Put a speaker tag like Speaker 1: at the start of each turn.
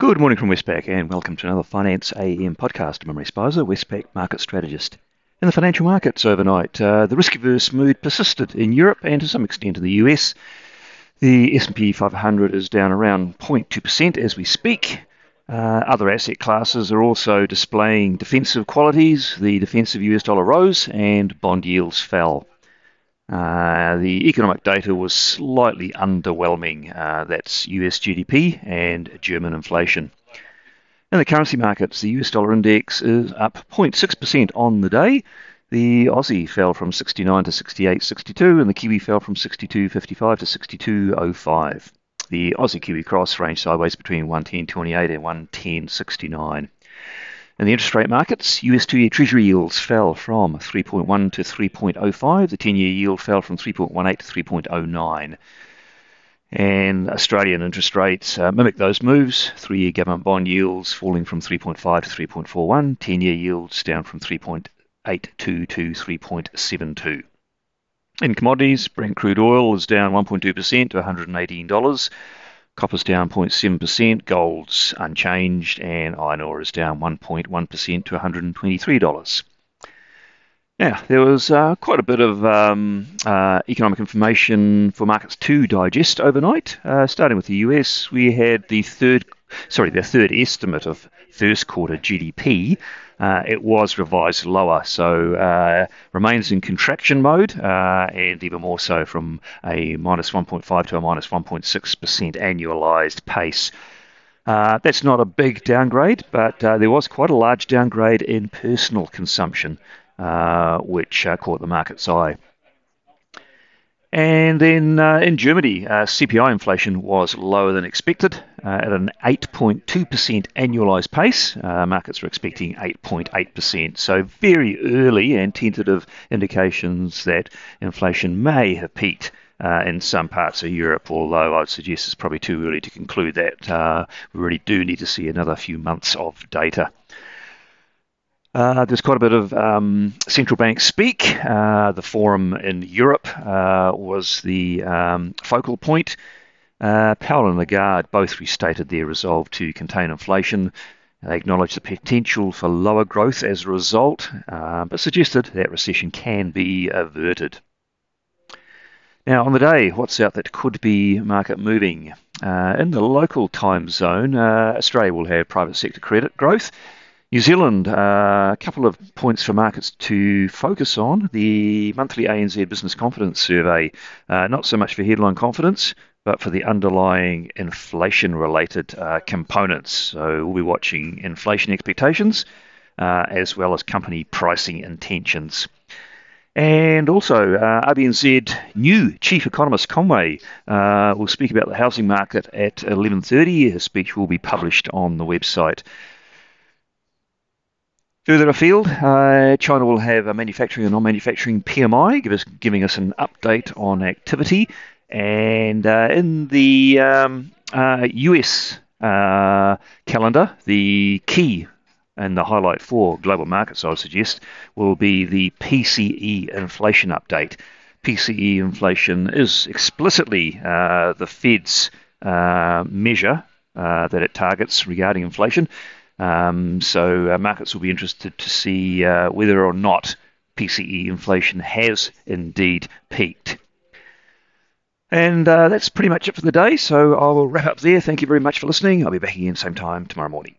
Speaker 1: Good morning from Westpac and welcome to another Finance AM podcast. I'm Speizer, Westpac market strategist. In the financial markets overnight, uh, the risk-averse mood persisted in Europe and to some extent in the US. The S&P 500 is down around 0.2% as we speak. Uh, other asset classes are also displaying defensive qualities. The defensive US dollar rose and bond yields fell. Uh, the economic data was slightly underwhelming. Uh, that's US GDP and German inflation. In the currency markets, the US dollar index is up 0.6% on the day. The Aussie fell from 69 to 68.62, and the Kiwi fell from 62.55 to 62.05. The Aussie Kiwi cross ranged sideways between 110.28 and 110.69. In the interest rate markets, US two year Treasury yields fell from 3.1 to 3.05. The 10 year yield fell from 3.18 to 3.09. And Australian interest rates uh, mimic those moves. Three year government bond yields falling from 3.5 to 3.41. 10 year yields down from 3.82 to 3.72. In commodities, Brent crude oil is down 1.2% to $118. Copper's down 0.7%, gold's unchanged, and iron ore is down 1.1% to $123. Now, there was uh, quite a bit of um, uh, economic information for markets to digest overnight. Uh, starting with the US, we had the third, sorry, the third estimate of first quarter GDP uh, it was revised lower. So uh, remains in contraction mode, uh, and even more so from a minus 1.5 to a minus 1.6% annualized pace. Uh, that's not a big downgrade, but uh, there was quite a large downgrade in personal consumption, uh, which caught the market's eye. And then uh, in Germany, uh, CPI inflation was lower than expected uh, at an 8.2% annualized pace. Uh, markets were expecting 8.8%. So very early and tentative indications that inflation may have peaked. Uh, in some parts of Europe, although I'd suggest it's probably too early to conclude that. Uh, we really do need to see another few months of data. Uh, there's quite a bit of um, central bank speak. Uh, the forum in Europe uh, was the um, focal point. Uh, Powell and Lagarde both restated their resolve to contain inflation. They acknowledged the potential for lower growth as a result, uh, but suggested that recession can be averted. Now, on the day, what's out that could be market moving? Uh, in the local time zone, Australia will have private sector credit growth. New Zealand, uh, a couple of points for markets to focus on. The monthly ANZ Business Confidence Survey, uh, not so much for headline confidence, but for the underlying inflation related uh, components. So we'll be watching inflation expectations uh, as well as company pricing intentions. And also, uh, RBNZ new chief economist Conway uh, will speak about the housing market at 11:30. His speech will be published on the website. Further afield, uh, China will have a manufacturing and non-manufacturing PMI, give us, giving us an update on activity. And uh, in the um, uh, US uh, calendar, the key and the highlight for global markets, I would suggest, will be the PCE inflation update. PCE inflation is explicitly uh, the Fed's uh, measure that it targets regarding inflation. Um, so uh, markets will be interested to see uh, whether or not PCE inflation has indeed peaked. And uh, that's pretty much it for the day. So I will wrap up there. Thank you very much for listening. I'll be back again same time tomorrow morning.